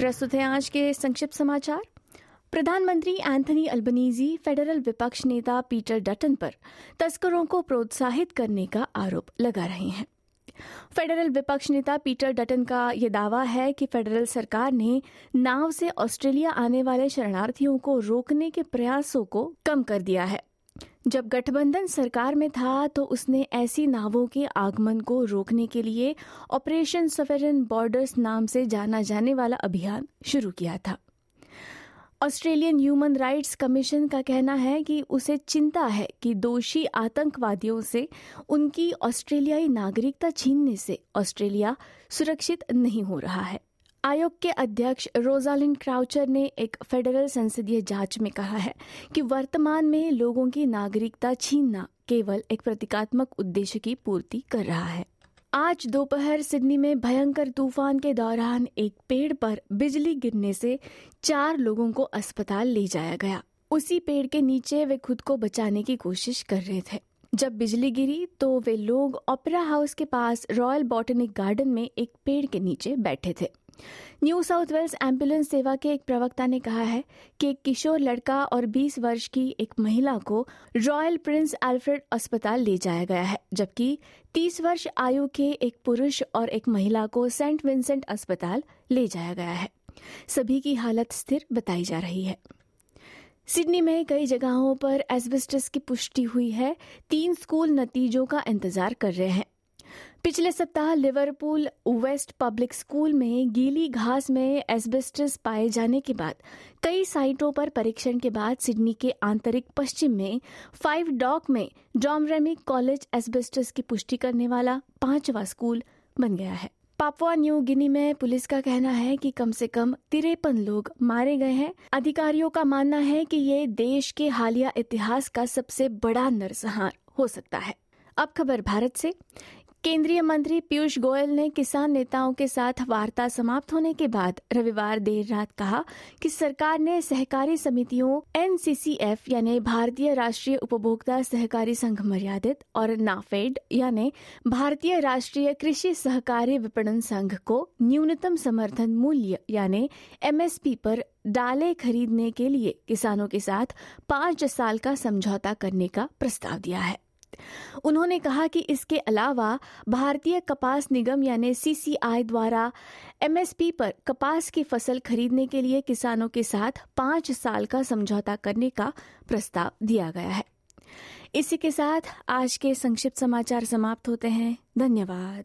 प्रस्तुत है आज के संक्षिप्त समाचार। प्रधानमंत्री एंथनी अल्बनीजी, फेडरल विपक्ष नेता पीटर डटन पर तस्करों को प्रोत्साहित करने का आरोप लगा रहे हैं। फेडरल विपक्ष नेता पीटर डटन का यह दावा है कि फेडरल सरकार ने नाव से ऑस्ट्रेलिया आने वाले शरणार्थियों को रोकने के प्रयासों को कम कर दिया है। जब गठबंधन सरकार में था तो उसने ऐसी नावों के आगमन को रोकने के लिए ऑपरेशन सफेरन बॉर्डर्स नाम से जाना जाने वाला अभियान शुरू किया था। ऑस्ट्रेलियन ह्यूमन राइट्स कमीशन का कहना है कि उसे चिंता है कि दोषी आतंकवादियों से उनकी ऑस्ट्रेलियाई नागरिकता छीनने से ऑस्ट्रेलिया सुरक्षित नहीं हो रहा है। आयोग के अध्यक्ष रोजालिन क्राउचर ने एक फेडरल संसदीय जाँच में कहा है कि वर्तमान में लोगों की नागरिकता छीनना केवल एक प्रतीकात्मक उद्देश्य की पूर्ति कर रहा है। आज दोपहर सिडनी में भयंकर तूफ़ान के दौरान एक पेड़ पर बिजली गिरने से चार लोगों को अस्पताल ले जाया गया। उसी पेड़ के नीचे वे खुद को बचाने की कोशिश कर रहे थे। जब बिजली गिरी तो वे लोग ओपेरा हाउस के पास रॉयल बॉटनिक गार्डन में एक पेड़ के नीचे बैठे थे। न्यू साउथ वेल्स एंबुलेंस सेवा के एक प्रवक्ता ने कहा है कि एक किशोर लड़का और 20 वर्ष की एक महिला को रॉयल प्रिंस एल्फ्रेड अस्पताल ले जाया गया है, जबकि 30 वर्ष आयु के एक पुरुष और एक महिला को सेंट विंसेंट अस्पताल ले जाया गया है। सभी की हालत स्थिर बताई जा रही है। सिडनी में कई जगहों पर एस्बेस्टस की पुष्टि हुई है। तीन स्कूल नतीजों का इंतज़ार कर रहे हैं। पिछले सप्ताह लिवरपूल वेस्ट पब्लिक स्कूल में गीली घास में एस्बेस्टस पाए जाने के बाद, कई साइटों पर परीक्षण के बाद सिडनी के आंतरिक पश्चिम में फाइव डॉक में डॉमरेमिक कॉलेज एस्बेस्टस की पुष्टि करने वाला पांचवा स्कूल बन गया है। पापुआ, न्यू गिनी में पुलिस का कहना है कि कम से कम तिरपन लोग मारे गए हैं। अधिकारियों का मानना है कि ये देश के हालिया इतिहास का सबसे बड़ा नरसंहार हो सकता है। अब खबर भारत से। केंद्रीय मंत्री पीयूष गोयल ने किसान नेताओं के साथ वार्ता समाप्त होने के बाद रविवार देर रात कहा कि सरकार ने सहकारी समितियों, एनसीसीएफ यानी भारतीय राष्ट्रीय उपभोक्ता सहकारी संघ मर्यादित और नाफेड यानी भारतीय राष्ट्रीय कृषि सहकारी विपणन संघ को न्यूनतम समर्थन मूल्य यानी एमएसपी पर डाले खरीदने के लिए किसानों के साथ पाँच साल का समझौता करने का प्रस्ताव दिया है। उन्होंने कहा कि इसके अलावा भारतीय कपास निगम यानी सीसीआई द्वारा एमएसपी पर कपास की फ़सल खरीदने के लिए किसानों के साथ पाँच साल का समझौता करने का प्रस्ताव दिया गया है। इसी के साथ आज के संक्षिप्त समाचार समाप्त होते हैं। धन्यवाद।